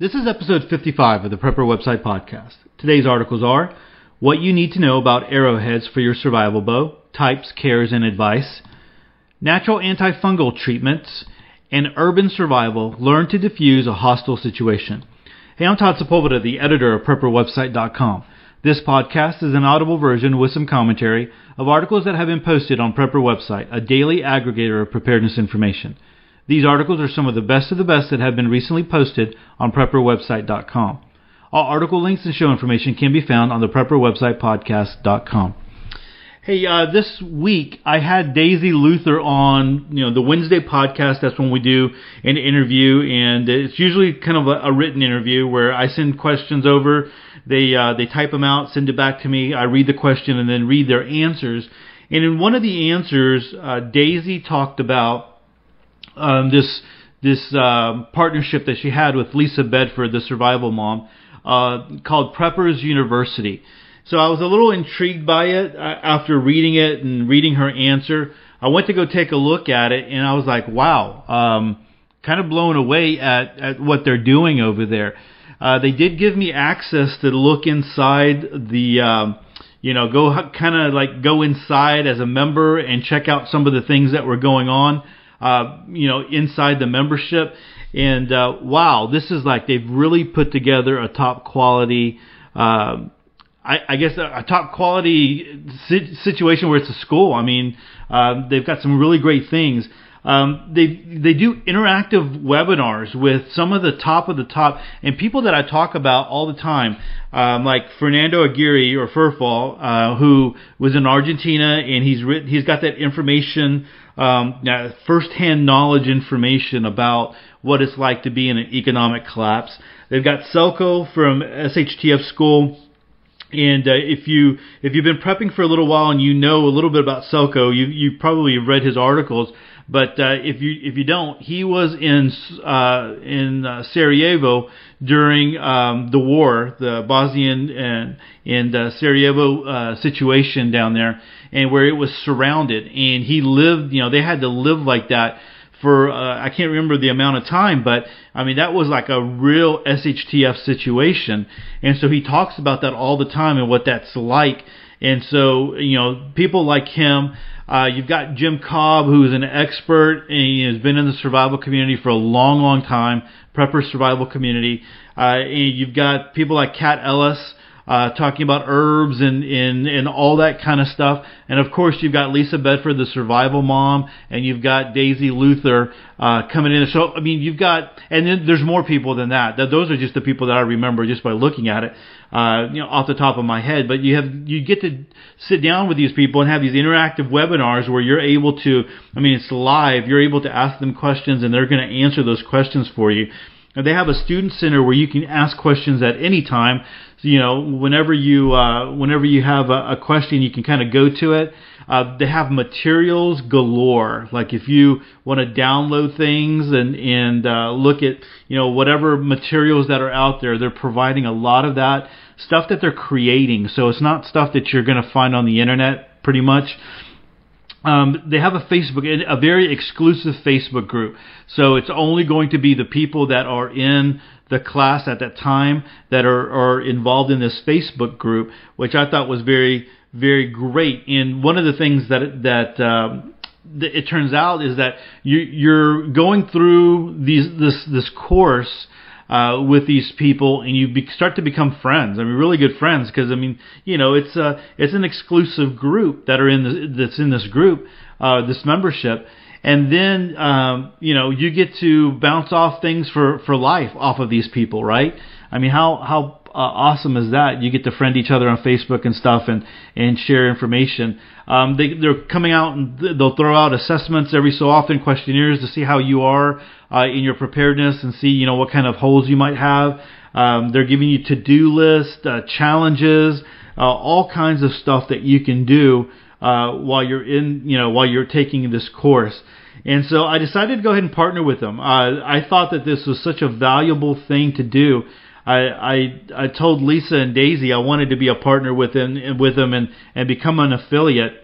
This is episode 55 of the Prepper Website Podcast. Today's articles are what you need to know about arrowheads for your survival bow, types, cares, and advice, natural antifungal treatments, and urban survival. Learn to diffuse a hostile situation. Hey, I'm Todd Sepulveda, the editor of PrepperWebsite.com. This podcast is an audible version with some commentary of articles that have been posted on Prepper Website, a daily aggregator of preparedness information. These articles are some of the best of the best that have been recently posted on PrepperWebsite.com. All article links and show information can be found on the PrepperWebsitePodcast.com. Hey, uh, this week I had Daisy Luther on, you know, the Wednesday podcast. That's when we do an interview, and it's usually kind of a, a written interview where I send questions over. They uh, they type them out, send it back to me. I read the question and then read their answers. And in one of the answers, uh, Daisy talked about um, this this uh, partnership that she had with Lisa Bedford, the survival mom, uh, called Preppers University. So I was a little intrigued by it uh, after reading it and reading her answer. I went to go take a look at it, and I was like, wow, um, kind of blown away at, at what they're doing over there. Uh, they did give me access to look inside the, um, you know, go kind of like go inside as a member and check out some of the things that were going on uh, you know, inside the membership. And uh, wow, this is like they've really put together a top quality. Uh, I, I guess a, a top quality si- situation where it's a school. I mean, uh, they've got some really great things. Um, they they do interactive webinars with some of the top of the top and people that I talk about all the time, um, like Fernando Aguirre or FerFAL, uh, who was in Argentina and he's written, he's got that information um, firsthand knowledge information about what it's like to be in an economic collapse. They've got Selco from SHTF School. And uh, if you if you've been prepping for a little while and you know a little bit about Selco, you you probably read his articles. But uh, if you if you don't, he was in uh, in uh, Sarajevo during um, the war, the Bosnian and and uh, Sarajevo uh, situation down there, and where it was surrounded, and he lived. You know, they had to live like that for uh, I can't remember the amount of time, but I mean that was like a real SHTF situation, and so he talks about that all the time and what that's like. And so you know people like him uh, you've got Jim Cobb, who's an expert and he has been in the survival community for a long, long time, prepper survival community. Uh, and you've got people like Kat Ellis, uh, talking about herbs and, and, and all that kind of stuff. And of course, you've got Lisa Bedford, the survival mom, and you've got Daisy Luther uh, coming in. So, I mean, you've got, and then there's more people than that. that those are just the people that I remember just by looking at it, uh, you know, off the top of my head. But you have, you get to sit down with these people and have these interactive webinars where you're able to, I mean, it's live. You're able to ask them questions and they're going to answer those questions for you. And they have a student center where you can ask questions at any time. You know, whenever you uh, whenever you have a, a question, you can kind of go to it. Uh, they have materials galore. Like if you want to download things and and uh, look at you know whatever materials that are out there, they're providing a lot of that stuff that they're creating. So it's not stuff that you're going to find on the internet, pretty much. Um, they have a Facebook, a very exclusive Facebook group. So it's only going to be the people that are in the class at that time that are, are involved in this Facebook group, which I thought was very, very great. And one of the things that that um, it turns out is that you, you're going through these this this course uh, with these people, and you be, start to become friends. I mean, really good friends because I mean, you know, it's a it's an exclusive group that are in the, that's in this group, uh, this membership, and then um, you know you get to bounce off things for for life off of these people, right? I mean, how how uh, awesome is that? You get to friend each other on Facebook and stuff, and and share information. Um, they they're coming out and they'll throw out assessments every so often, questionnaires to see how you are uh, in your preparedness and see you know what kind of holes you might have. Um, they're giving you to-do lists, uh, challenges, uh, all kinds of stuff that you can do uh, while you're in you know while you're taking this course. And so I decided to go ahead and partner with them. Uh, I thought that this was such a valuable thing to do I, I I told Lisa and Daisy I wanted to be a partner with them with them and and become an affiliate.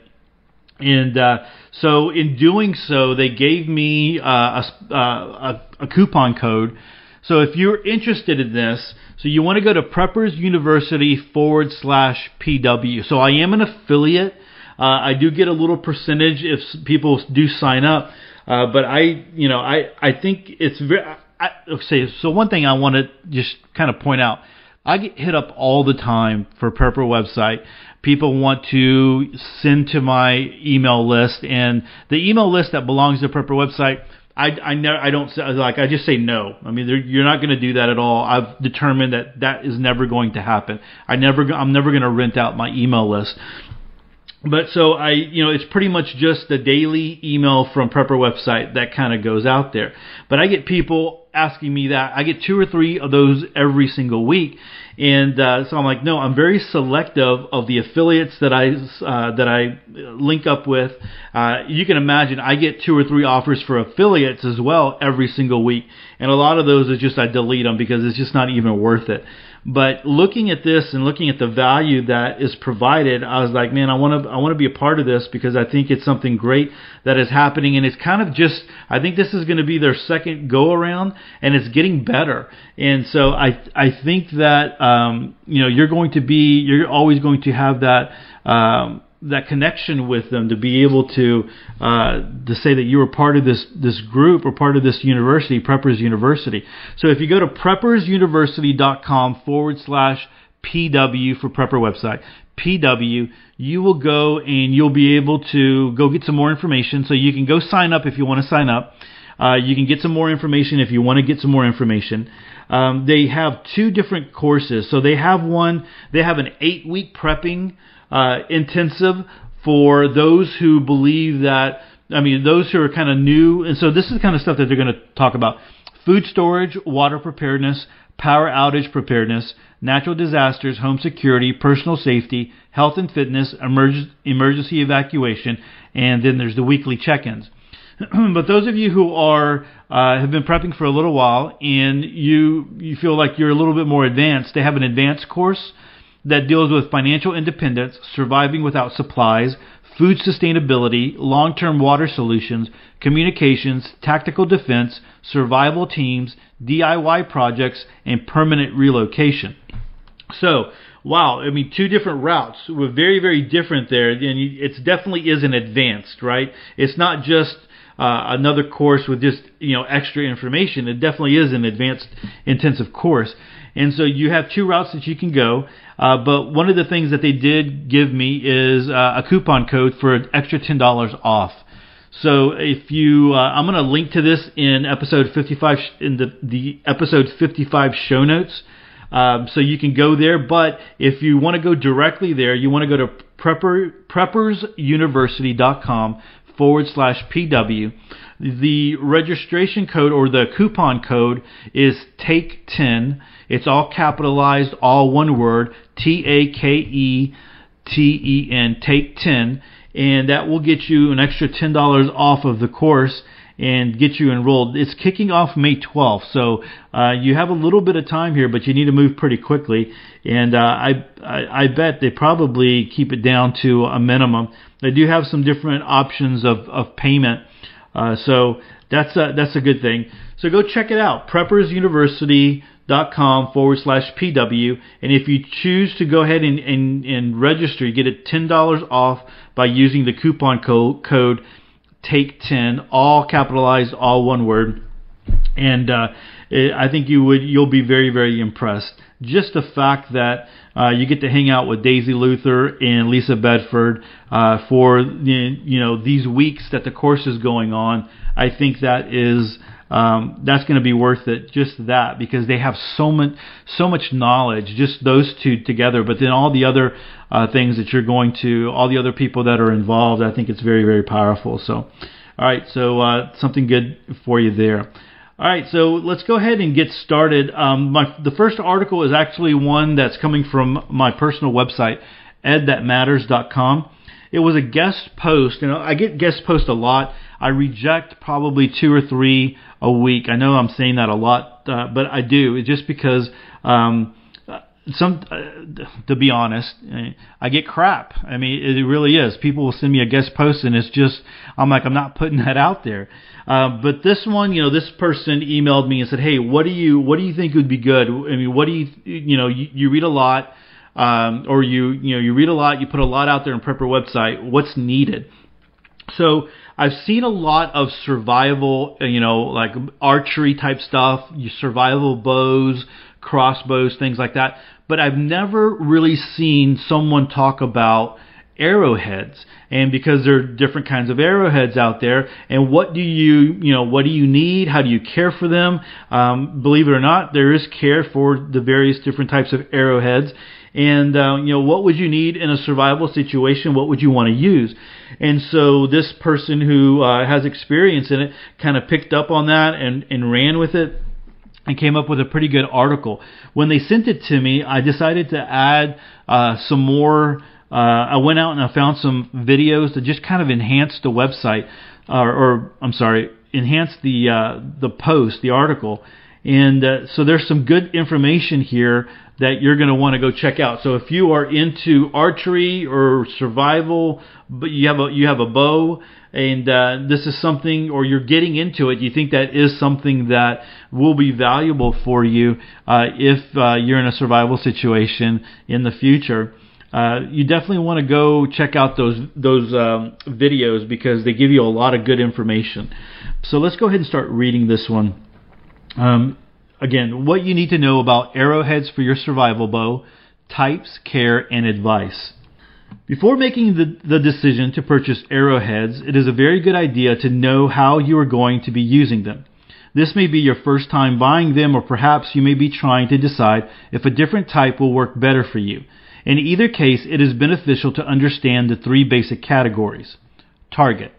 And uh, so in doing so, they gave me uh, a, uh, a, a coupon code So if you're interested in this, so you want to go to Preppers University forward slash PW. So I am an affiliate. Uh, I do get a little percentage if people do sign up, uh, but I, you know, I I think it's very. I, say so. One thing I want to just kind of point out. I get hit up all the time for Prepper website. People want to send to my email list, and the email list that belongs to Prepper website I, I never I don't like I just say no. I mean you're not going to do that at all. I've determined that that is never going to happen. I never I'm never going to rent out my email list. But so I you know it's pretty much just the daily email from Prepper website that kind of goes out there. But I get people asking me that. I get two or three of those every single week, and uh, so I'm like, no, I'm very selective of the affiliates that I uh, that I link up with. Uh, you can imagine I get two or three offers for affiliates as well every single week, and a lot of those is just I delete them because it's just not even worth it. But looking at this and looking at the value that is provided, I was like, man, I want to I want to be a part of this because I think it's something great that is happening, and it's kind of just I think this is going to be their second go around, and it's getting better. And so I I think that um, you know you're going to be you're always going to have that. Um, that connection with them to be able to uh, to say that you were part of this this group or part of this university, Preppers University. So if you go to preppersuniversity.com forward slash PW for Prepper website, PW, you will go and you'll be able to go get some more information. So you can go sign up if you want to sign up. Uh, you can get some more information if you want to get some more information. Um, they have two different courses. So they have one, they have an eight week prepping uh, intensive for those who believe that, I mean, those who are kind of new. And so this is the kind of stuff that they're going to talk about food storage, water preparedness, power outage preparedness, natural disasters, home security, personal safety, health and fitness, emerg- emergency evacuation, and then there's the weekly check-ins. but those of you who are uh, have been prepping for a little while and you you feel like you're a little bit more advanced, they have an advanced course that deals with financial independence, surviving without supplies, food sustainability, long term water solutions, communications, tactical defense, survival teams, DIY projects, and permanent relocation. So, wow, I mean, two different routes were very, very different there, and it definitely is an advanced, right? It's not just uh, another course with just you know extra information. It definitely is an advanced intensive course, and so you have two routes that you can go. Uh, but one of the things that they did give me is uh, a coupon code for an extra ten dollars off. So if you, uh, I'm going to link to this in episode 55 in the the episode 55 show notes. Um, so you can go there, but if you want to go directly there, you want to go to prepper, preppersuniversity.com forward slash PW. The registration code or the coupon code is TAKE10. It's all capitalized, all one word, T A K E T E N, Take 10. And that will get you an extra $10 off of the course and get you enrolled. It's kicking off May 12th, so uh, you have a little bit of time here, but you need to move pretty quickly. And uh, I, I I bet they probably keep it down to a minimum. They do have some different options of of payment, uh, so that's a, that's a good thing. So go check it out. Preppers University dot com forward slash PW. And if you choose to go ahead and, and, and register, you get it $10 off by using the coupon code, code TAKE10, all capitalized, all one word. And uh, it, I think you would you'll be very very impressed. Just the fact that uh, you get to hang out with Daisy Luther and Lisa Bedford uh, for you know these weeks that the course is going on, I think that is um, that's going to be worth it. Just that because they have so much so much knowledge. Just those two together, but then all the other uh, things that you're going to, all the other people that are involved. I think it's very very powerful. So, all right, so uh, something good for you there. All right, so let's go ahead and get started. Um, my, the first article is actually one that's coming from my personal website, edthatmatters.com. It was a guest post. You know, I get guest posts a lot. I reject probably two or three a week. I know I'm saying that a lot, uh, but I do. It's just because um, some uh, to be honest, I get crap. I mean, it really is. People will send me a guest post, and it's just I'm like I'm not putting that out there. Uh, but this one, you know, this person emailed me and said, "Hey, what do you what do you think would be good? I mean, what do you you know you, you read a lot, um, or you you know you read a lot, you put a lot out there on Prepper website. What's needed?" So I've seen a lot of survival, you know, like archery type stuff, survival bows, crossbows, things like that. But I've never really seen someone talk about arrowheads. And because there are different kinds of arrowheads out there and what do you you know what do you need? How do you care for them? Um, believe it or not there is care for the various different types of arrowheads. And uh, you know what would you need in a survival situation? What would you want to use? And so this person who uh, has experience in it kind of picked up on that and, and ran with it and came up with a pretty good article. When they sent it to me, I decided to add uh, some more. Uh, I went out and I found some videos that just kind of enhanced the website, uh, or I'm sorry, enhanced the uh, the post, the article, and uh, so there's some good information here that you're going to want to go check out. So if you are into archery or survival, but you have a you have a bow and uh, this is something, or you're getting into it, you think that is something that will be valuable for you uh, if uh, you're in a survival situation in the future. Uh, you definitely want to go check out those those um, videos because they give you a lot of good information. So let's go ahead and start reading this one. Um, again, what you need to know about arrowheads for your survival bow, types, care, and advice. Before making the, the decision to purchase arrowheads, it is a very good idea to know how you are going to be using them. This may be your first time buying them, or perhaps you may be trying to decide if a different type will work better for you. In either case, it is beneficial to understand the three basic categories. Target.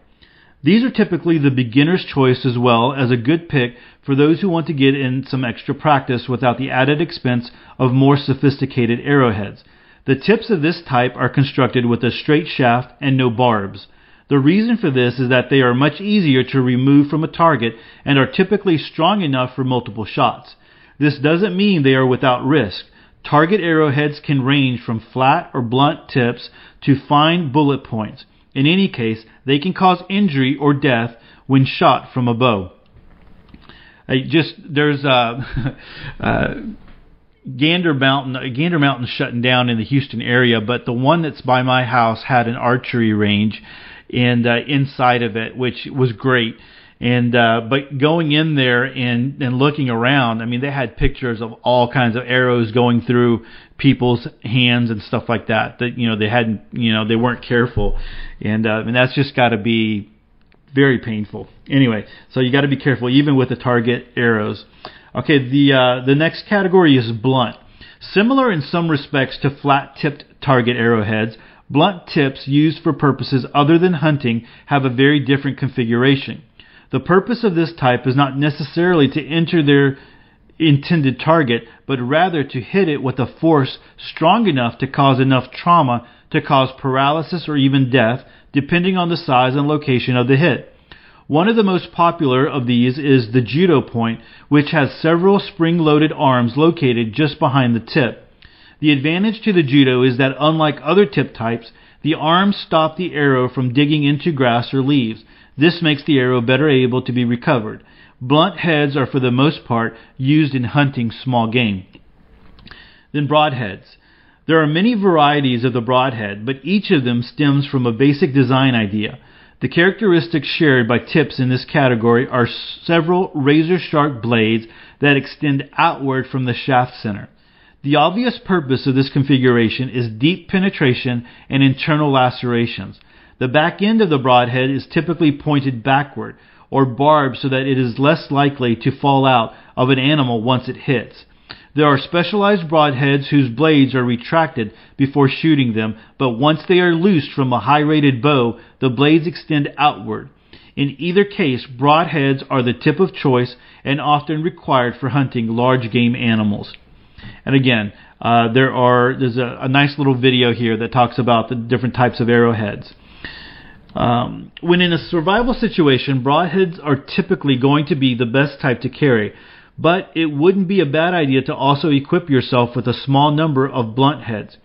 These are typically the beginner's choice as well as a good pick for those who want to get in some extra practice without the added expense of more sophisticated arrowheads. The tips of this type are constructed with a straight shaft and no barbs. The reason for this is that they are much easier to remove from a target and are typically strong enough for multiple shots. This doesn't mean they are without risk. Target arrowheads can range from flat or blunt tips to fine bullet points. In any case, they can cause injury or death when shot from a bow. I just there's uh, uh, Gander Mountain, Gander Mountain's shutting down in the Houston area, but the one that's by my house had an archery range, and uh, inside of it, which was great. And uh, but going in there and and looking around, I mean, they had pictures of all kinds of arrows going through people's hands and stuff like that. That you know they hadn't, you know, they weren't careful, and uh, and that's just got to be very painful. Anyway, so you got to be careful even with the target arrows. Okay, the uh, the next category is blunt. Similar in some respects to flat-tipped target arrowheads, blunt tips used for purposes other than hunting have a very different configuration. The purpose of this type is not necessarily to enter their intended target, but rather to hit it with a force strong enough to cause enough trauma to cause paralysis or even death, depending on the size and location of the hit. One of the most popular of these is the judo point, which has several spring-loaded arms located just behind the tip. The advantage to the judo is that unlike other tip types, the arms stop the arrow from digging into grass or leaves. This makes the arrow better able to be recovered. Blunt heads are for the most part used in hunting small game. Then broadheads. There are many varieties of the broadhead, but each of them stems from a basic design idea. The characteristics shared by tips in this category are several razor sharp blades that extend outward from the shaft center. The obvious purpose of this configuration is deep penetration and internal lacerations. The back end of the broadhead is typically pointed backward or barbed so that it is less likely to fall out of an animal once it hits. There are specialized broadheads whose blades are retracted before shooting them, but once they are loosed from a high rated bow, the blades extend outward. In either case, broadheads are the tip of choice and often required for hunting large game animals. And again, uh, there are there's a, a, nice little video here that talks about the different types of arrowheads. Um, when in a survival situation, broadheads are typically going to be the best type to carry, but it wouldn't be a bad idea to also equip yourself with a small number of blunt heads.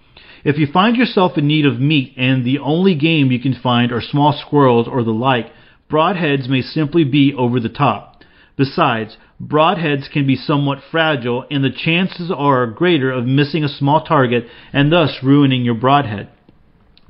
If you find yourself in need of meat and the only game you can find are small squirrels or the like, broadheads may simply be over the top. Besides, broadheads can be somewhat fragile and the chances are greater of missing a small target and thus ruining your broadhead.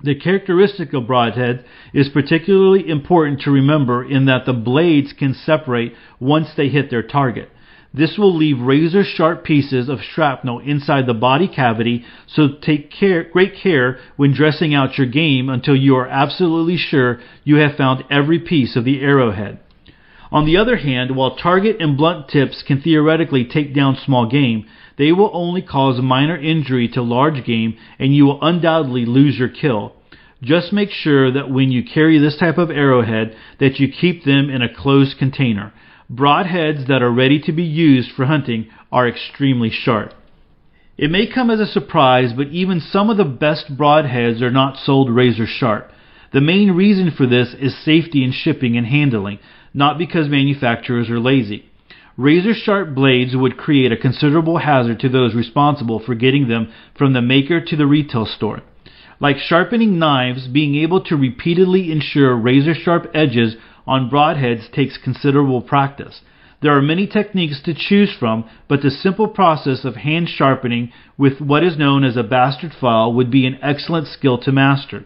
The characteristic of broadhead is particularly important to remember in that the blades can separate once they hit their target. This will leave razor sharp pieces of shrapnel inside the body cavity, so take care, great care when dressing out your game until you are absolutely sure you have found every piece of the arrowhead. On the other hand, while target and blunt tips can theoretically take down small game, they will only cause minor injury to large game and you will undoubtedly lose your kill. Just make sure that when you carry this type of arrowhead that you keep them in a closed container. Broadheads that are ready to be used for hunting are extremely sharp. It may come as a surprise, but even some of the best broadheads are not sold razor sharp. The main reason for this is safety in shipping and handling, not because manufacturers are lazy. Razor sharp blades would create a considerable hazard to those responsible for getting them from the maker to the retail store. Like sharpening knives, being able to repeatedly ensure razor sharp edges on broadheads takes considerable practice. There are many techniques to choose from, but the simple process of hand sharpening with what is known as a bastard file would be an excellent skill to master.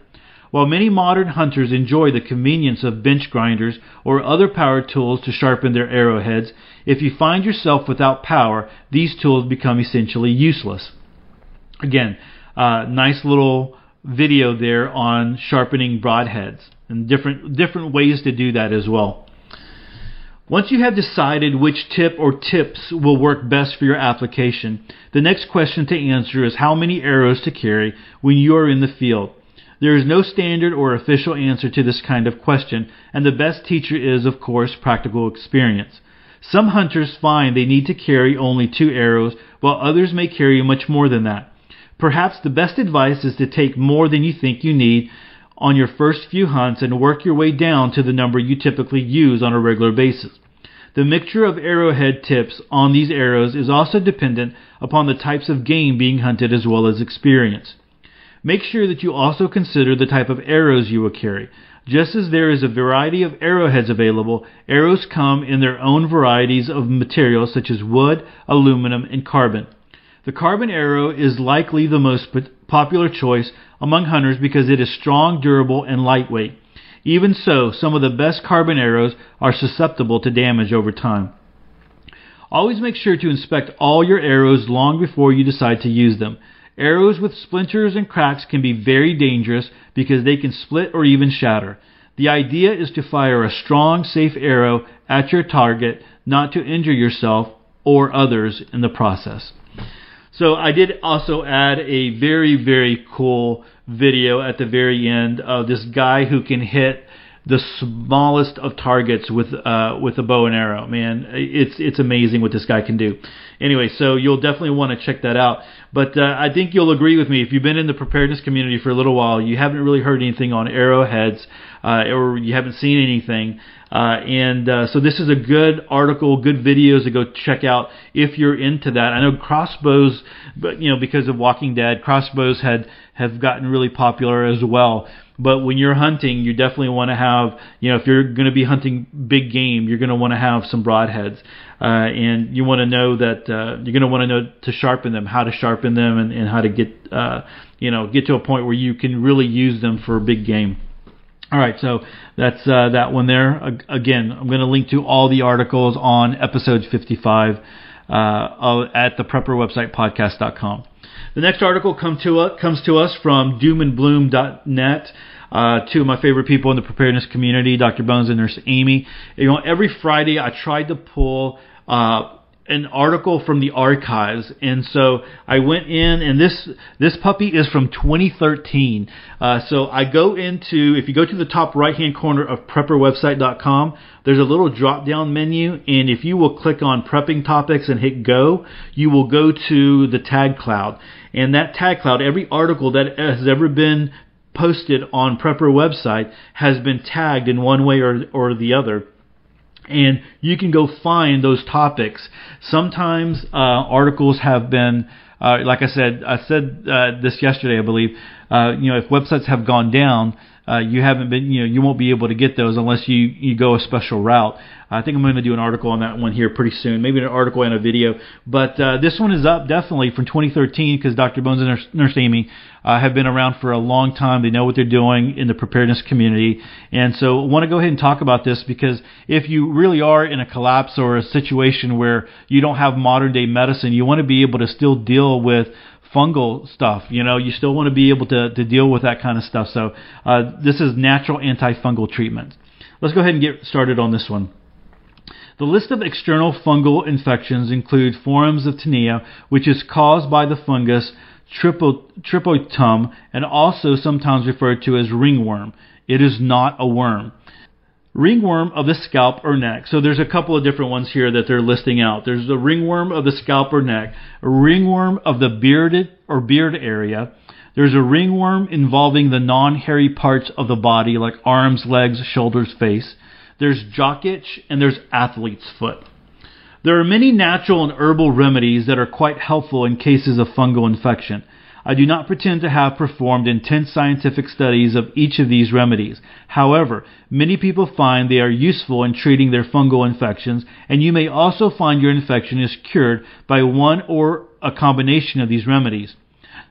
While many modern hunters enjoy the convenience of bench grinders or other power tools to sharpen their arrowheads, if you find yourself without power, these tools become essentially useless. Again, uh, nice little video there on sharpening broadheads and different different ways to do that as well. Once you have decided which tip or tips will work best for your application, the next question to answer is how many arrows to carry when you are in the field. There is no standard or official answer to this kind of question, and the best teacher is, of course, practical experience. Some hunters find they need to carry only two arrows, while others may carry much more than that. Perhaps the best advice is to take more than you think you need on your first few hunts and work your way down to the number you typically use on a regular basis. The mixture of arrowhead tips on these arrows is also dependent upon the types of game being hunted as well as experience. Make sure that you also consider the type of arrows you will carry. Just as there is a variety of arrowheads available, arrows come in their own varieties of materials such as wood, aluminum, and carbon. The carbon arrow is likely the most popular choice among hunters because it is strong, durable, and lightweight. Even so, some of the best carbon arrows are susceptible to damage over time. Always make sure to inspect all your arrows long before you decide to use them. Arrows with splinters and cracks can be very dangerous because they can split or even shatter. The idea is to fire a strong, safe arrow at your target, not to injure yourself or others in the process. So I did also add a very, very cool video at the very end of this guy who can hit the smallest of targets with uh, with a bow and arrow. Man, it's it's amazing what this guy can do. Anyway, so you'll definitely want to check that out. But uh, I think you'll agree with me if you've been in the preparedness community for a little while, you haven't really heard anything on arrowheads, uh, or you haven't seen anything. Uh, and uh, so this is a good article, good videos to go check out if you're into that. I know crossbows, but you know because of Walking Dead, crossbows had have gotten really popular as well. But when you're hunting, you definitely want to have, you know, if you're going to be hunting big game, you're going to want to have some broadheads, uh, and you want to know that uh, you're going to want to know to sharpen them, how to sharpen them, and, and how to get, uh, you know, get to a point where you can really use them for big game. All right, so that's uh, that one there. Again, I'm going to link to all the articles on episode 55 uh, at the prepper website podcast.com. The next article come to us, comes to us from doomandbloom.net. Uh, two of my favorite people in the preparedness community, Dr. Bones and Nurse Amy. You know, every Friday I tried to pull uh, an article from the archives, and so I went in, and this this puppy is from 2013. Uh, so I go into if you go to the top right hand corner of prepperwebsite.com, there's a little drop down menu, and if you will click on prepping topics and hit go, you will go to the tag cloud, and that tag cloud, every article that has ever been posted on Prepper website has been tagged in one way or or the other and you can go find those topics. Sometimes uh, articles have been, uh, like I said, I said uh, this yesterday, I believe. Uh, you know, if websites have gone down, uh, you haven't been, you know, you won't be able to get those unless you you go a special route. I think I'm going to do an article on that one here pretty soon, maybe an article and a video. But uh, this one is up definitely from 2013 because Dr. Bones and Nurse, Amy uh, have been around for a long time. They know what they're doing in the preparedness community, and so I want to go ahead and talk about this because if you really are in a collapse or a situation where you don't have modern day medicine, you want to be able to still deal with fungal stuff. You know, you still want to be able to, to deal with that kind of stuff. So uh, this is natural antifungal treatment. Let's go ahead and get started on this one. The list of external fungal infections include forms of tinea, which is caused by the fungus Trichotum and also sometimes referred to as ringworm. It is not a worm. Ringworm of the scalp or neck. So there's a couple of different ones here that they're listing out. There's the ringworm of the scalp or neck, a ringworm of the bearded or beard area. There's a ringworm involving the non-hairy parts of the body like arms, legs, shoulders, face. There's jock itch and there's athlete's foot. There are many natural and herbal remedies that are quite helpful in cases of fungal infection. I do not pretend to have performed intense scientific studies of each of these remedies. However, many people find they are useful in treating their fungal infections, and you may also find your infection is cured by one or a combination of these remedies.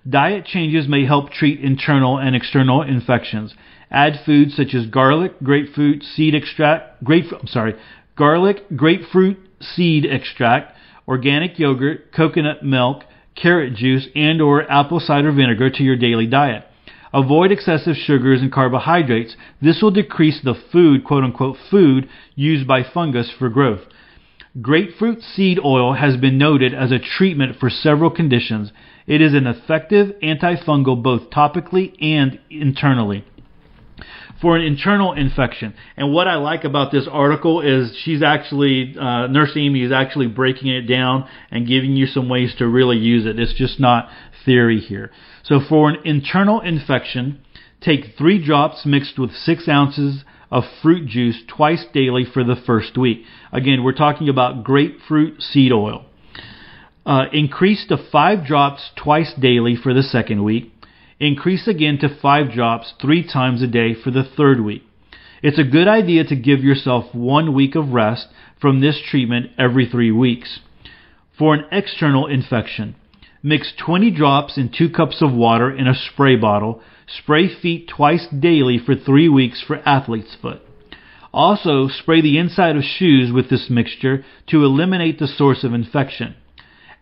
Diet changes may help treat internal and external infections. Add foods such as garlic, grapefruit seed extract, grapefruit, I'm sorry, garlic, grapefruit seed extract, organic yogurt, coconut milk, carrot juice, and or apple cider vinegar to your daily diet. Avoid excessive sugars and carbohydrates. This will decrease the food, quote unquote, food used by fungus for growth. Grapefruit seed oil has been noted as a treatment for several conditions. It is an effective antifungal both topically and internally for an internal infection. And what I like about this article is she's actually, uh, Nurse Amy is actually breaking it down and giving you some ways to really use it. It's just not theory here. So for an internal infection, take three drops mixed with six ounces of fruit juice twice daily for the first week. Again, we're talking about grapefruit seed oil. Uh, increase to five drops twice daily for the second week increase again to five drops three times a day for the third week. It's a good idea to give yourself one week of rest from this treatment every three weeks. For an external infection, mix 20 drops in 2 cups of water in a spray bottle. Spray feet twice daily for 3 weeks for athlete's foot. Also, spray the inside of shoes with this mixture to eliminate the source of infection.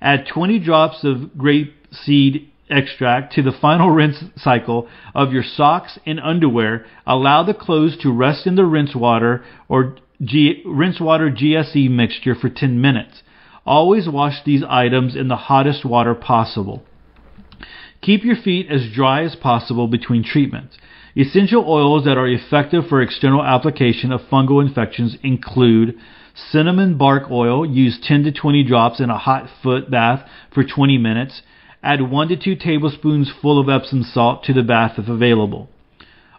Add 20 drops of grape seed extract to the final rinse cycle of your socks and underwear. Allow the clothes to rest in the rinse water or G- rinse water GSE mixture for 10 minutes. Always wash these items in the hottest water possible. Keep your feet as dry as possible between treatments. Essential oils that are effective for external application of fungal infections include cinnamon bark oil, use 10 to 20 drops in a hot foot bath for 20 minutes. Add 1 to 2 tablespoons full of Epsom salt to the bath if available.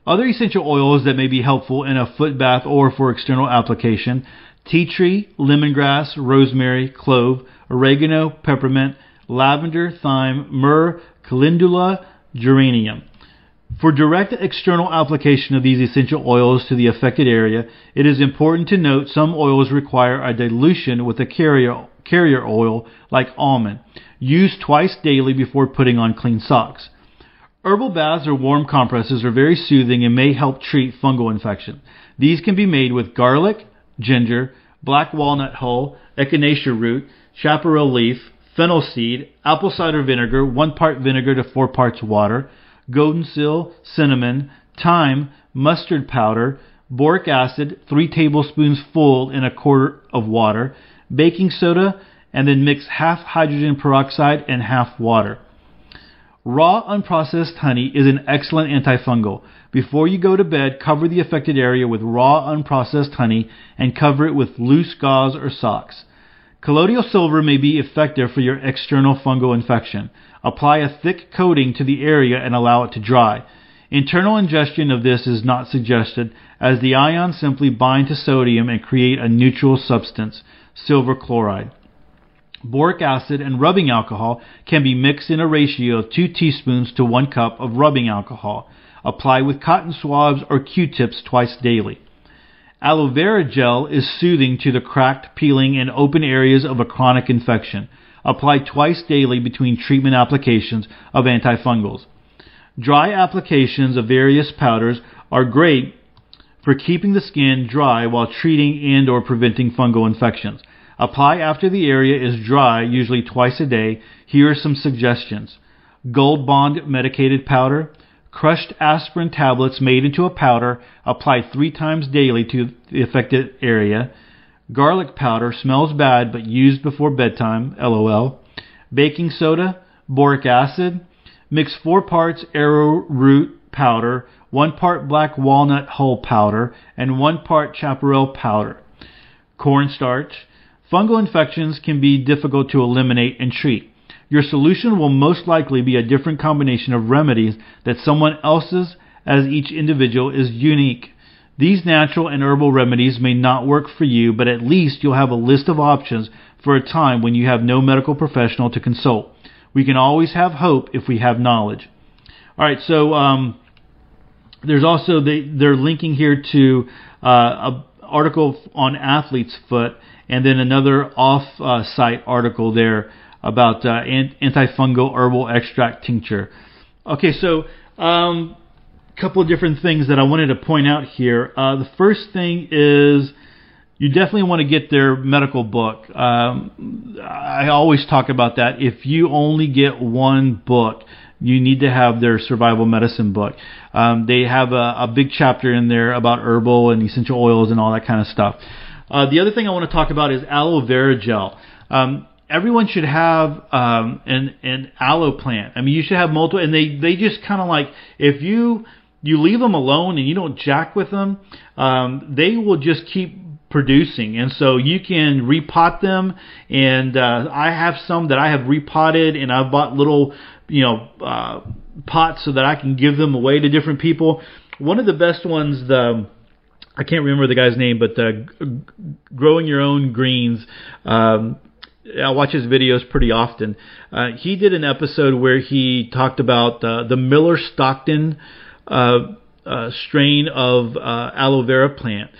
Other essential oils that may be helpful in a foot bath or for external application tea tree, lemongrass, rosemary, clove, oregano, peppermint, lavender, thyme, myrrh, calendula, geranium. For direct external application of these essential oils to the affected area, it is important to note some oils require a dilution with a carrier, carrier oil like almond. Use twice daily before putting on clean socks. Herbal baths or warm compresses are very soothing and may help treat fungal infection. These can be made with garlic, ginger, black walnut hull, echinacea root, chaparral leaf, fennel seed, apple cider vinegar, one part vinegar to four parts water, golden seal, cinnamon, thyme, mustard powder, boric acid, three tablespoons full in a quarter of water, baking soda, and then mix half hydrogen peroxide and half water. Raw unprocessed honey is an excellent antifungal. Before you go to bed, cover the affected area with raw unprocessed honey and cover it with loose gauze or socks. Colloidal silver may be effective for your external fungal infection. Apply a thick coating to the area and allow it to dry. Internal ingestion of this is not suggested, as the ions simply bind to sodium and create a neutral substance, silver chloride. Boric acid and rubbing alcohol can be mixed in a ratio of 2 teaspoons to 1 cup of rubbing alcohol. Apply with cotton swabs or Q-tips twice daily. Aloe vera gel is soothing to the cracked, peeling, and open areas of a chronic infection. Apply twice daily between treatment applications of antifungals. Dry applications of various powders are great for keeping the skin dry while treating and or preventing fungal infections. Apply after the area is dry, usually twice a day. Here are some suggestions. Gold Bond medicated powder, crushed aspirin tablets made into a powder, applied three times daily to the affected area. Garlic powder smells bad but used before bedtime, lol. Baking soda, boric acid. Mix four parts arrowroot powder, one part black walnut hull powder, and one part chaparral powder. Cornstarch, Fungal infections can be difficult to eliminate and treat. Your solution will most likely be a different combination of remedies that someone else's, as each individual is unique. These natural and herbal remedies may not work for you, but at least you'll have a list of options for a time when you have no medical professional to consult. We can always have hope if we have knowledge. All right, so um, there's also the, they're linking here to uh, an article on athlete's foot and then another off-site article there about uh, antifungal herbal extract tincture. Okay, so a um, couple of different things that I wanted to point out here. Uh, the first thing is you definitely want to get their medical book. Um, I always talk about that. If you only get one book, you need to have their survival medicine book. Um, they have a, a big chapter in there about herbal and essential oils and all that kind of stuff. Uh, the other thing I want to talk about is aloe vera gel. Um, everyone should have um, an an aloe plant. I mean, you should have multiple, and they they just kind of like if you you leave them alone and you don't jack with them, um, they will just keep producing, and so you can repot them. And uh, I have some that I have repotted, and I've bought little you know uh, pots so that I can give them away to different people. One of the best ones, the I can't remember the guy's name, but uh, growing your own greens. Um, I watch his videos pretty often. Uh, he did an episode where he talked about uh, the Miller Stockton uh, uh, strain of uh, aloe vera plant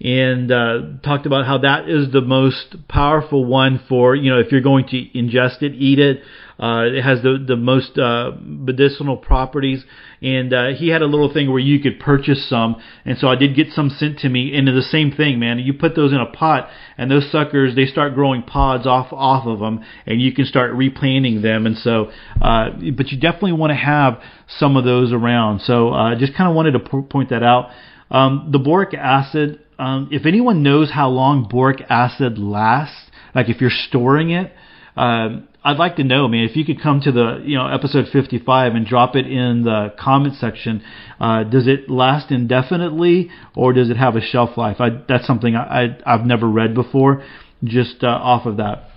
and uh, talked about how that is the most powerful one for you know if you're going to ingest it, eat it. Uh, it has the the most uh, medicinal properties, and uh, he had a little thing where you could purchase some, and so I did get some sent to me. And the same thing, man. You put those in a pot, and those suckers they start growing pods off off of them, and you can start replanting them. And so, uh, but you definitely want to have some of those around. So uh, just kind of wanted to po- point that out. Um, the boric acid um, if anyone knows how long boric acid lasts, like if you're storing it, um, I'd like to know, man. If you could come to the you know episode 55 and drop it in the comment section, uh, does it last indefinitely or does it have a shelf life? I, that's something I, I have never read before. Just uh, off of that.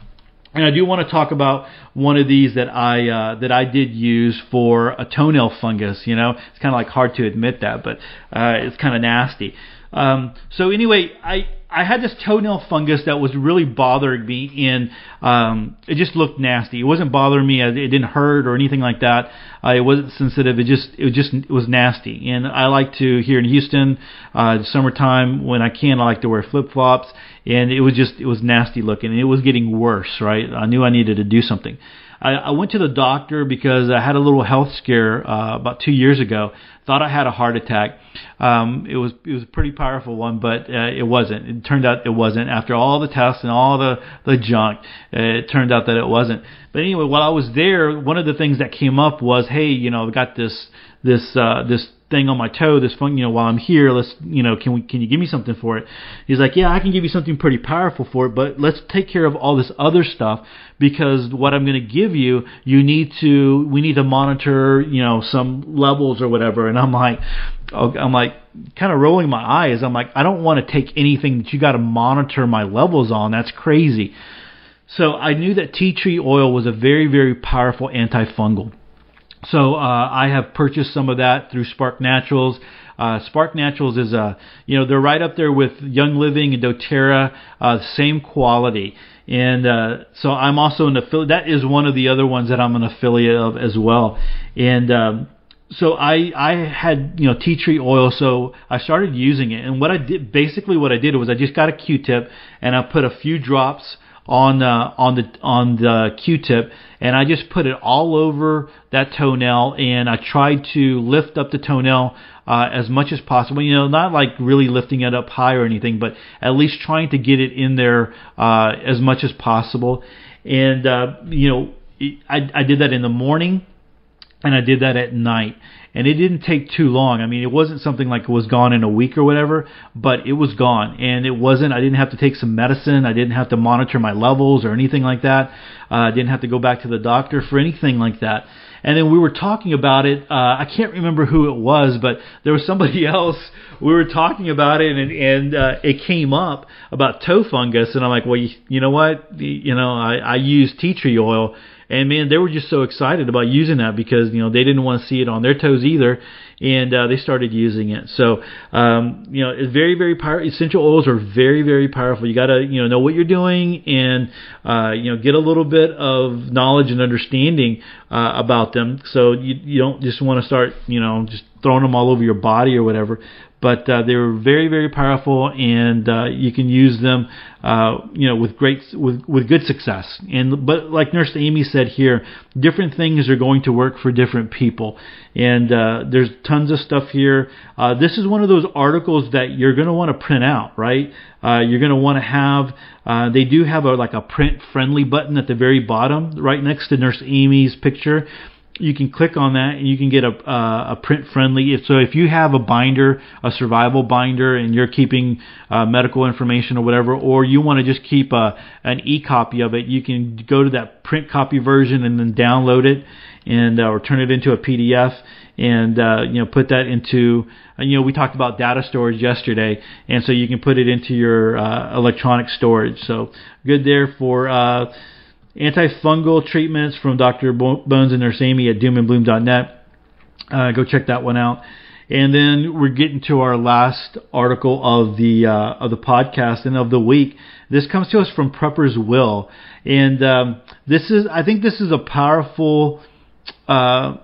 And I do want to talk about one of these that I uh, that I did use for a toenail fungus. You know, it's kind of like hard to admit that, but uh, it's kind of nasty. Um, so anyway, I I had this toenail fungus that was really bothering me, and um, it just looked nasty. It wasn't bothering me; it didn't hurt or anything like that. Uh, it wasn't sensitive. It just it just it was nasty. And I like to here in Houston, uh, summertime when I can, I like to wear flip flops, and it was just it was nasty looking. And it was getting worse. Right, I knew I needed to do something. I, I went to the doctor because I had a little health scare uh, about two years ago. Thought I had a heart attack. Um, it was it was a pretty powerful one, but uh, it wasn't. It turned out it wasn't. After all the tests and all the the junk, uh, it turned out that it wasn't. But anyway, while I was there, one of the things that came up was, hey, you know, I've got this this uh, this thing on my toe, this fun, you know, while I'm here, let's, you know, can we, can you give me something for it? He's like, yeah, I can give you something pretty powerful for it, but let's take care of all this other stuff because what I'm going to give you, you need to, we need to monitor, you know, some levels or whatever. And I'm like, I'm like, kind of rolling my eyes. I'm like, I don't want to take anything that you got to monitor my levels on. That's crazy. So I knew that tea tree oil was a very, very powerful antifungal. So uh, I have purchased some of that through Spark Naturals. Uh, Spark Naturals is a, you know, they're right up there with Young Living and DoTerra, uh, same quality. And uh, so I'm also an affiliate. That is one of the other ones that I'm an affiliate of as well. And um, so I I had you know tea tree oil, so I started using it. And what I did basically what I did was I just got a Q-tip and I put a few drops on uh, on the on the Q-tip, and I just put it all over that toenail, and I tried to lift up the toenail uh, as much as possible. You know, not like really lifting it up high or anything, but at least trying to get it in there uh, as much as possible. And uh, you know, I I did that in the morning, and I did that at night and it didn't take too long. I mean, it wasn't something like it was gone in a week or whatever, but it was gone, and it wasn't. I didn't have to take some medicine. I didn't have to monitor my levels or anything like that. Uh, I didn't have to go back to the doctor for anything like that. And then we were talking about it. Uh, I can't remember who it was, but there was somebody else. We were talking about it, and and uh, it came up about toe fungus, and I'm like, well, you, you know what? You know, I, I use tea tree oil and man, they were just so excited about using that because you know they didn't want to see it on their toes either, and uh, they started using it. So um, you know, it's very very powerful. Essential oils are very very powerful. You got to you know know what you're doing and uh, you know get a little bit of knowledge and understanding uh, about them. So you you don't just want to start you know just throwing them all over your body or whatever but uh, they were very very powerful and uh, you can use them uh, you know with great with with good success. And but like nurse Amy said here different things are going to work for different people. And uh, there's tons of stuff here. Uh, this is one of those articles that you're going to want to print out right? Uh, you're going to want to have they do have a like a print friendly button at the very bottom right next to nurse Amy's picture you can click on that and you can get a uh, a print friendly. So if you have a binder, a survival binder, and you're keeping uh, medical information or whatever, or you want to just keep a an e copy of it, you can go to that print copy version and then download it and uh, or turn it into a PDF and uh, you know put that into uh, you know we talked about data storage yesterday, and so you can put it into your uh, electronic storage. So good there for. Uh, Antifungal treatments from Dr. Bones and Nurse Amy at doomandbloom.net. Uh, go check that one out. And then we're getting to our last article of the uh, of the podcast and of the week. This comes to us from Prepper's Will, and um, this is I think this is a powerful. Uh,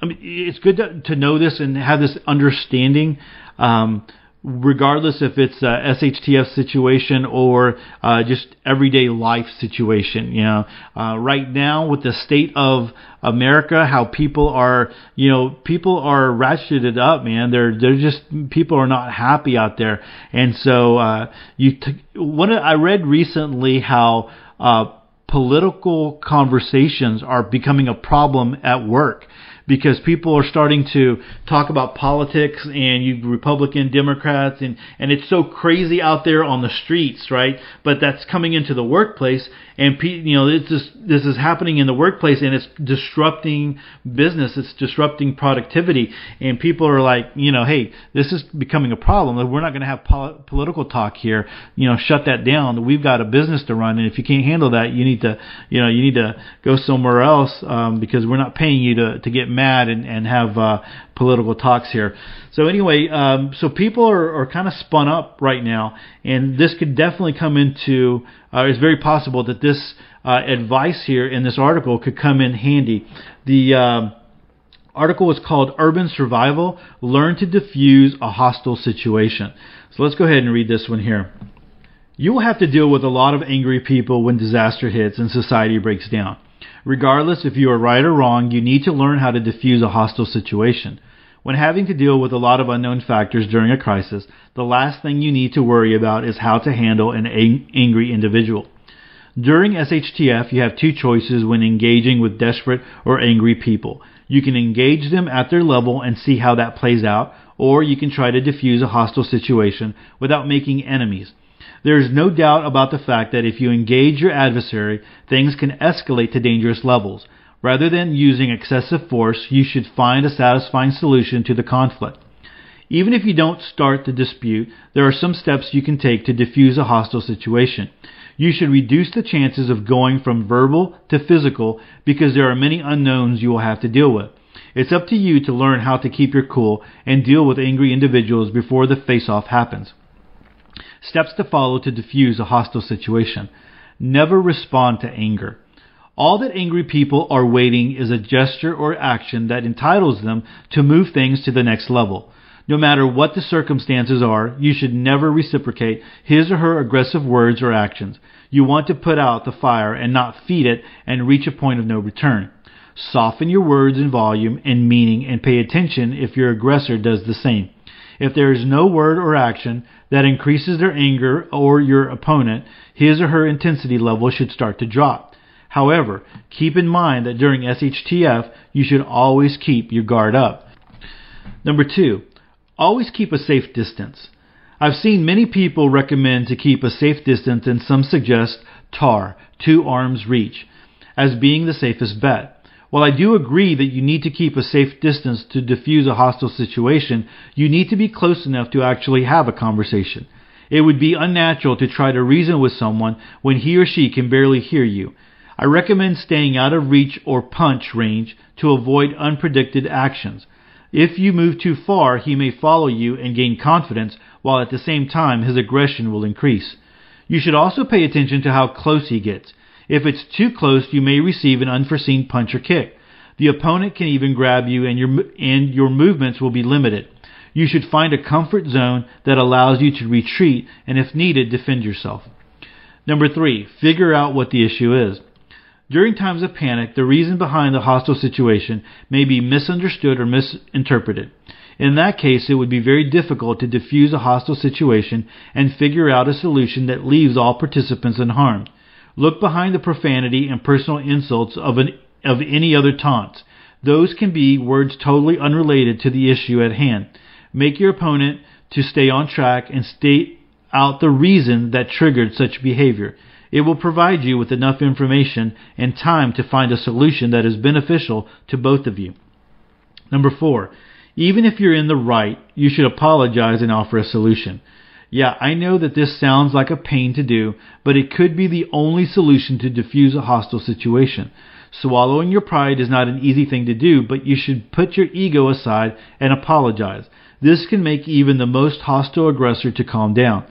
I mean, it's good to, to know this and have this understanding. Um, regardless if it's a SHTF situation or uh, just everyday life situation. You know, uh, right now with the state of America, how people are, you know, people are ratcheted up, man. They're they're just people are not happy out there, and so uh, you. T- one I read recently how. Uh, political conversations are becoming a problem at work because people are starting to talk about politics and you Republican Democrats and and it's so crazy out there on the streets, right? But that's coming into the workplace and you know it's just this is happening in the workplace and it's disrupting business, it's disrupting productivity and people are like, you know, hey, this is becoming a problem. We're not going to have pol- political talk here. You know, shut that down. We've got a business to run and if you can't handle that, you need to, you know, you need to go somewhere else um, because we're not paying you to to get mad and, and have uh, political talks here. So anyway, um, so people are, are kind of spun up right now, and this could definitely come into. Uh, it's very possible that this uh, advice here in this article could come in handy. The uh, article was called "Urban Survival: Learn to Diffuse a Hostile Situation." So let's go ahead and read this one here. You will have to deal with a lot of angry people when disaster hits and society breaks down. Regardless if you are right or wrong, you need to learn how to diffuse a hostile situation. When having to deal with a lot of unknown factors during a crisis, the last thing you need to worry about is how to handle an ang- angry individual. During SHTF, you have two choices when engaging with desperate or angry people. You can engage them at their level and see how that plays out, or you can try to diffuse a hostile situation without making enemies. There is no doubt about the fact that if you engage your adversary, things can escalate to dangerous levels. Rather than using excessive force, you should find a satisfying solution to the conflict. Even if you don't start the dispute, there are some steps you can take to diffuse a hostile situation. You should reduce the chances of going from verbal to physical because there are many unknowns you will have to deal with. It's up to you to learn how to keep your cool and deal with angry individuals before the face off happens. Steps to follow to diffuse a hostile situation. Never respond to anger. All that angry people are waiting is a gesture or action that entitles them to move things to the next level. No matter what the circumstances are, you should never reciprocate his or her aggressive words or actions. You want to put out the fire and not feed it and reach a point of no return. Soften your words in volume and meaning and pay attention if your aggressor does the same. If there is no word or action that increases their anger or your opponent, his or her intensity level should start to drop. However, keep in mind that during SHTF, you should always keep your guard up. Number two, always keep a safe distance. I've seen many people recommend to keep a safe distance and some suggest TAR, two arms reach, as being the safest bet. While I do agree that you need to keep a safe distance to diffuse a hostile situation, you need to be close enough to actually have a conversation. It would be unnatural to try to reason with someone when he or she can barely hear you. I recommend staying out of reach or punch range to avoid unpredicted actions. If you move too far, he may follow you and gain confidence, while at the same time his aggression will increase. You should also pay attention to how close he gets. If it's too close, you may receive an unforeseen punch or kick. The opponent can even grab you and your, and your movements will be limited. You should find a comfort zone that allows you to retreat and if needed, defend yourself. Number three, figure out what the issue is. During times of panic, the reason behind the hostile situation may be misunderstood or misinterpreted. In that case, it would be very difficult to diffuse a hostile situation and figure out a solution that leaves all participants unharmed. Look behind the profanity and personal insults of, an, of any other taunts. Those can be words totally unrelated to the issue at hand. Make your opponent to stay on track and state out the reason that triggered such behavior. It will provide you with enough information and time to find a solution that is beneficial to both of you. Number four, even if you're in the right, you should apologize and offer a solution. Yeah, I know that this sounds like a pain to do, but it could be the only solution to diffuse a hostile situation. Swallowing your pride is not an easy thing to do, but you should put your ego aside and apologize. This can make even the most hostile aggressor to calm down.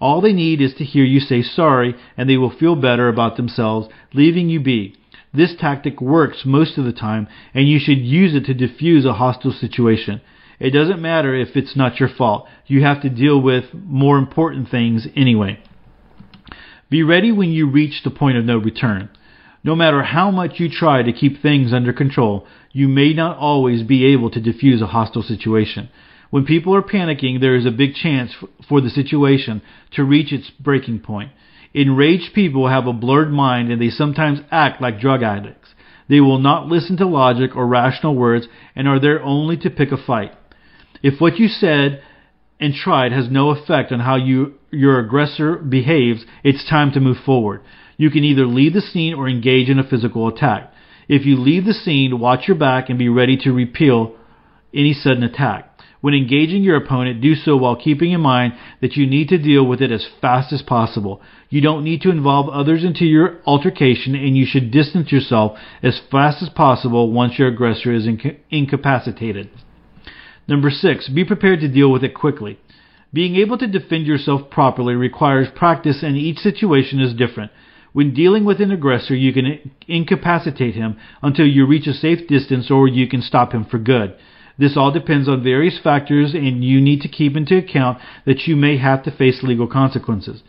All they need is to hear you say sorry, and they will feel better about themselves, leaving you be. This tactic works most of the time, and you should use it to diffuse a hostile situation. It doesn't matter if it's not your fault. You have to deal with more important things anyway. Be ready when you reach the point of no return. No matter how much you try to keep things under control, you may not always be able to diffuse a hostile situation. When people are panicking, there is a big chance for the situation to reach its breaking point. Enraged people have a blurred mind and they sometimes act like drug addicts. They will not listen to logic or rational words and are there only to pick a fight. If what you said and tried has no effect on how you, your aggressor behaves, it's time to move forward. You can either leave the scene or engage in a physical attack. If you leave the scene, watch your back and be ready to repel any sudden attack. When engaging your opponent, do so while keeping in mind that you need to deal with it as fast as possible. You don't need to involve others into your altercation and you should distance yourself as fast as possible once your aggressor is inca- incapacitated. Number six, be prepared to deal with it quickly. Being able to defend yourself properly requires practice and each situation is different. When dealing with an aggressor, you can incapacitate him until you reach a safe distance or you can stop him for good. This all depends on various factors and you need to keep into account that you may have to face legal consequences.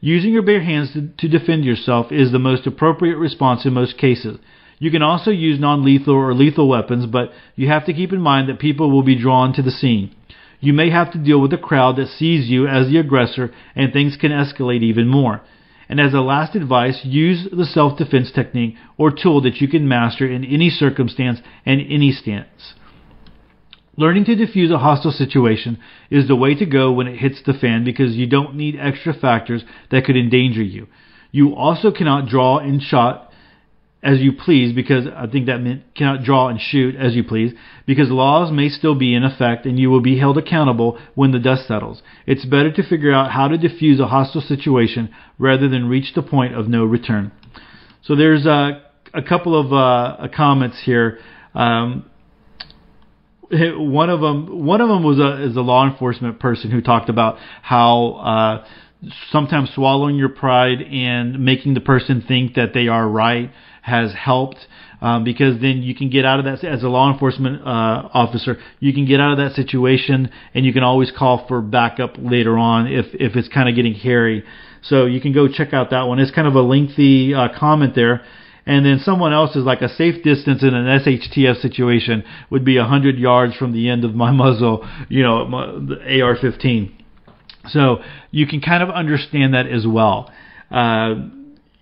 Using your bare hands to, defend yourself is the most appropriate response in most cases. You can also use non-lethal or lethal weapons, but you have to keep in mind that people will be drawn to the scene. You may have to deal with a crowd that sees you as the aggressor and things can escalate even more. And as a last advice, use the self-defense technique or tool that you can master in any circumstance and any stance. Learning to diffuse a hostile situation is the way to go when it hits the fan because you don't need extra factors that could endanger you. You also cannot draw and shot as you please because I think that meant cannot draw and shoot as you please because laws may still be in effect and you will be held accountable when the dust settles. It's better to figure out how to diffuse a hostile situation rather than reach the point of no return. So there's a, a couple of uh, comments here. Um, one of them, one of them was a is a law enforcement person who talked about how uh, sometimes swallowing your pride and making the person think that they are right has helped. Um, because then you can get out of that as a law enforcement uh, officer. You can get out of that situation, and you can always call for backup later on if if it's kind of getting hairy. So you can go check out that one. It's kind of a lengthy uh, comment there. And then someone else is like a safe distance in an SHTF situation would be 100 yards from the end of my muzzle, you know, the AR-15. So you can kind of understand that as well. Uh,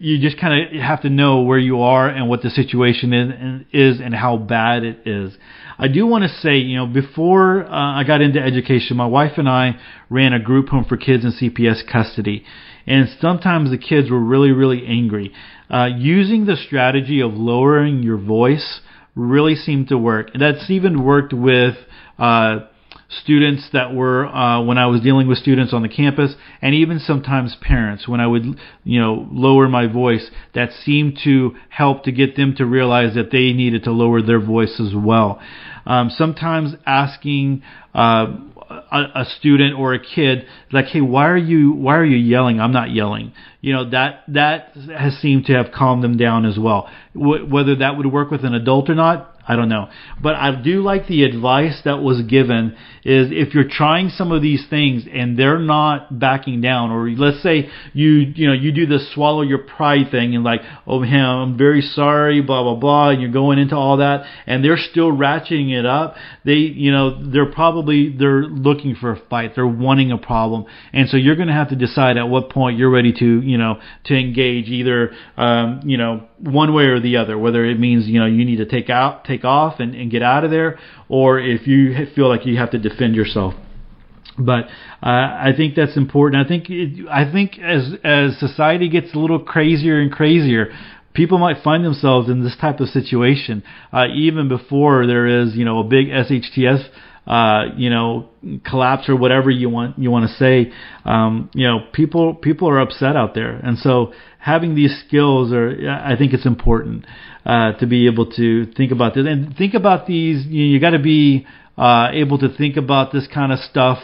you just kind of have to know where you are and what the situation is and, is and how bad it is. I do want to say, you know, before uh, I got into education, my wife and I ran a group home for kids in CPS custody, and sometimes the kids were really, really angry. Uh, using the strategy of lowering your voice really seemed to work. And that's even worked with uh, students that were uh, when I was dealing with students on the campus, and even sometimes parents when I would you know lower my voice. That seemed to help to get them to realize that they needed to lower their voice as well. Um, sometimes asking uh, a, student or a kid like, "Hey, why are you why are you yelling? I'm not yelling." You know that that has seemed to have calmed them down as well. W- whether that would work with an adult or not, I don't know. But I do like the advice that was given is if you're trying some of these things and they're not backing down, or let's say you you know you do the swallow your pride thing and like, oh man, I'm very sorry, blah blah blah, and you're going into all that, and they're still ratcheting it up. They you know they're probably they're looking for a fight, they're wanting a problem, and so you're going to have to decide at what point you're ready to you know to engage either um, you know one way or the other, whether it means you know you need to take out, take off, and, and get out of there, or if you feel like you have to defend yourself. But uh, I think that's important. I think it, I think as as society gets a little crazier and crazier, people might find themselves in this type of situation uh, even before there is you know a big SHTF uh, you know, collapse or whatever you want you want to say. Um, you know, people people are upset out there, and so having these skills are I think it's important uh, to be able to think about this and think about these. You, know, you got to be uh, able to think about this kind of stuff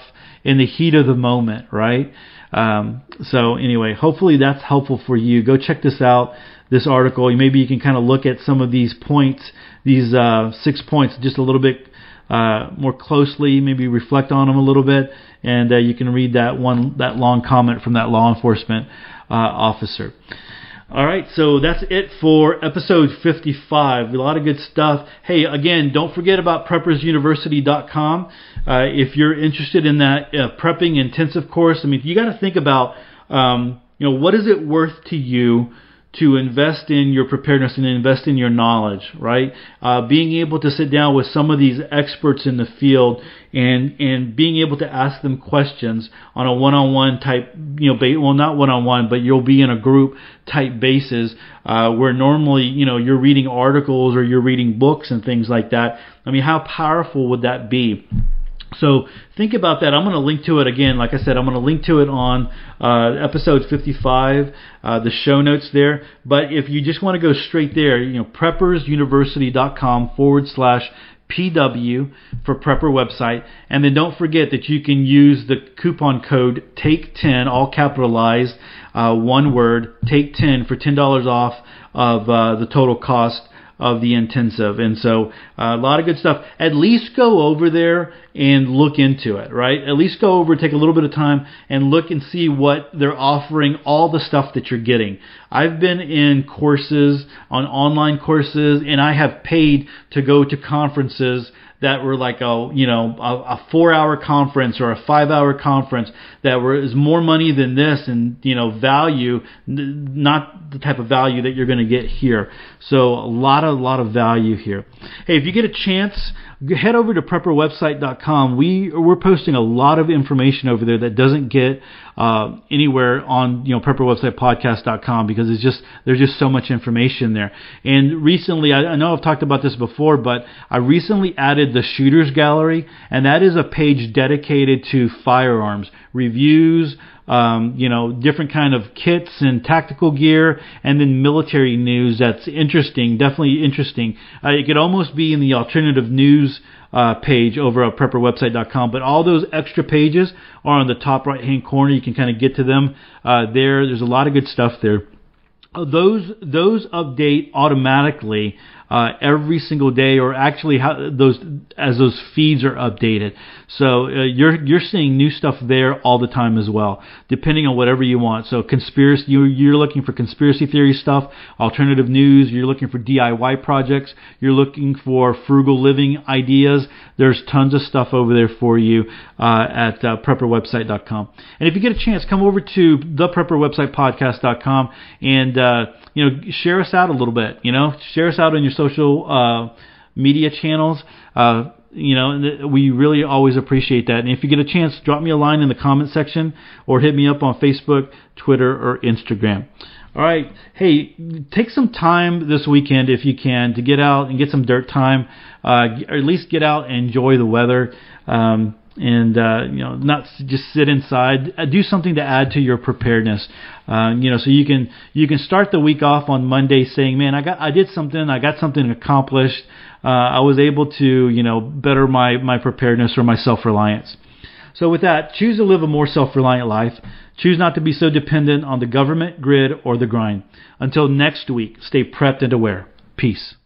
in the heat of the moment, right? Um, so anyway, hopefully that's helpful for you. Go check this out, this article. Maybe you can kind of look at some of these points, these uh, six points, just a little bit uh, more closely, maybe reflect on them a little bit, and uh, you can read that one that long comment from that law enforcement uh, officer. All right, so that's it for episode 55. A lot of good stuff. Hey, again, don't forget about preppersuniversity.com. Uh, if you're interested in that uh, prepping intensive course, I mean, you got to think about, um, you know, what is it worth to you to invest in your preparedness and invest in your knowledge, right? Uh, being able to sit down with some of these experts in the field and and being able to ask them questions on a one-on-one type, you know, ba- well not one-on-one, but you'll be in a group type basis uh, where normally you know you're reading articles or you're reading books and things like that. I mean, how powerful would that be? So think about that. I'm going to link to it again. Like I said, I'm going to link to it on uh, episode 55, uh, the show notes there. But if you just want to go straight there, you know, preppersuniversity.com forward slash PW for Prepper website. And then don't forget that you can use the coupon code TAKE10, all capitalized, uh, one word, TAKE10 for $10 off of uh, the total cost of the intensive. And so uh, a lot of good stuff. At least go over there and look into it, right? At least go over, take a little bit of time and look and see what they're offering, all the stuff that you're getting. I've been in courses, on online courses, and I have paid to go to conferences that were like a you know a, a four hour conference or a five hour conference that were is more money than this and you know value not the type of value that you're going to get here. So a lot of a lot of value here. Hey if you get a chance head over to prepperwebsite.com. We we're posting a lot of information over there that doesn't get uh, anywhere on you know prepperwebsitepodcast.com because it's just there's just so much information there. And recently, I, I know I've talked about this before, but I recently added the shooters gallery, and that is a page dedicated to firearms reviews um, you know, different kind of kits and tactical gear, and then military news that's interesting, definitely interesting. Uh, it could almost be in the alternative news uh, page over at prepperwebsite.com. But all those extra pages are on the top right hand corner. You can kind of get to them uh, there. There's a lot of good stuff there. Uh, those those update automatically uh, every single day, or actually how those as those feeds are updated. So uh, you're you're seeing new stuff there all the time as well, depending on whatever you want. So conspiracy, you're, looking for conspiracy theory stuff, alternative news. You're looking for DIY projects. You're looking for frugal living ideas. There's tons of stuff over there for you uh, at uh, prepperwebsite.com. And if you get a chance, come over to the prepperwebsitepodcast.com and uh, you know, share us out a little bit. You know, share us out on your social uh, media channels. Uh, you know, we really always appreciate that. And if you get a chance, drop me a line in the comment section or hit me up on Facebook, Twitter, or Instagram. All right. Hey, take some time this weekend if you can to get out and get some dirt time, uh, or at least get out and enjoy the weather. Um, and uh, you know not just sit inside. Uh, do something to add to your preparedness. Uh, you know, so you can you can start the week off on Monday saying, "Man, I got I did something. I got something accomplished. Uh, I was able to you know better my my preparedness or my self reliance." So with that, choose to live a more self reliant life. Choose not to be so dependent on the government, grid, or the grind. Until next week, stay prepped and aware. Peace.